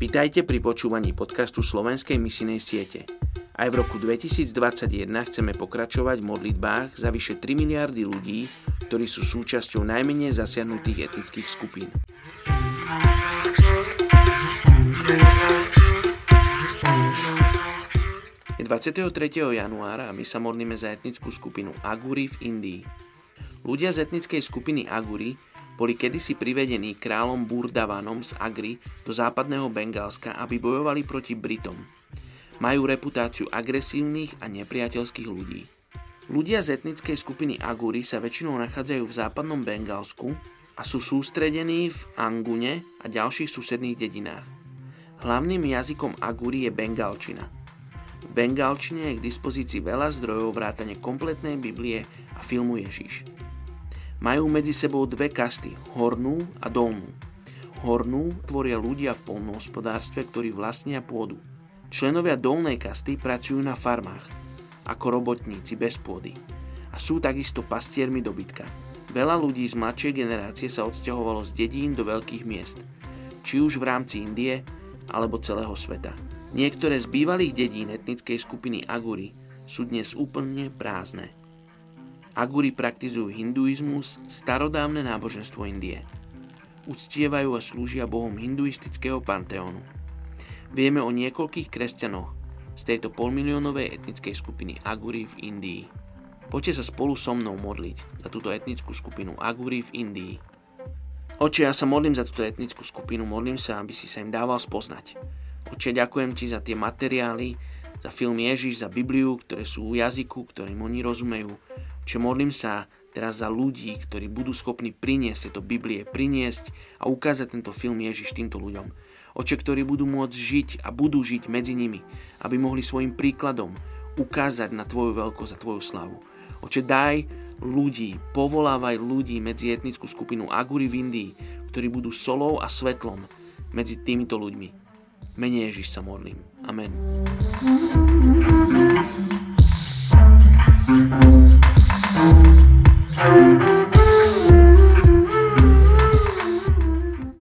Vitajte pri počúvaní podcastu Slovenskej misinej siete. Aj v roku 2021 chceme pokračovať v modlitbách za vyše 3 miliardy ľudí, ktorí sú súčasťou najmenej zasiahnutých etnických skupín. Je 23. januára a my sa modlíme za etnickú skupinu Aguri v Indii. Ľudia z etnickej skupiny Aguri boli kedysi privedení kráľom Burdavanom z Agri do západného Bengálska, aby bojovali proti Britom. Majú reputáciu agresívnych a nepriateľských ľudí. Ľudia z etnickej skupiny Aguri sa väčšinou nachádzajú v západnom Bengálsku a sú sústredení v Angune a ďalších susedných dedinách. Hlavným jazykom Aguri je bengalčina. V bengalčine je k dispozícii veľa zdrojov vrátane kompletnej Biblie a filmu Ježiš. Majú medzi sebou dve kasty, hornú a dolnú. Hornú tvoria ľudia v polnohospodárstve, ktorí vlastnia pôdu. Členovia dolnej kasty pracujú na farmách, ako robotníci bez pôdy. A sú takisto pastiermi dobytka. Veľa ľudí z mladšej generácie sa odsťahovalo z dedín do veľkých miest, či už v rámci Indie alebo celého sveta. Niektoré z bývalých dedín etnickej skupiny Aguri sú dnes úplne prázdne. Aguri praktizujú hinduizmus, starodávne náboženstvo Indie. Uctievajú a slúžia bohom hinduistického panteónu. Vieme o niekoľkých kresťanoch z tejto polmiliónovej etnickej skupiny Aguri v Indii. Poďte sa spolu so mnou modliť za túto etnickú skupinu Aguri v Indii. Oče, ja sa modlím za túto etnickú skupinu, modlím sa, aby si sa im dával spoznať. Oče, ďakujem ti za tie materiály, za film Ježiš, za Bibliu, ktoré sú v jazyku, ktorým oni rozumejú. Čiže modlím sa teraz za ľudí, ktorí budú schopní priniesť tieto Biblie, priniesť a ukázať tento film Ježiš týmto ľuďom. Oče, ktorí budú môcť žiť a budú žiť medzi nimi, aby mohli svojim príkladom ukázať na Tvoju veľkosť a Tvoju slavu. Oče, daj ľudí, povolávaj ľudí medzi etnickú skupinu Aguri v Indii, ktorí budú solou a svetlom medzi týmito ľuďmi. Mene Ježiš sa modlím. Amen.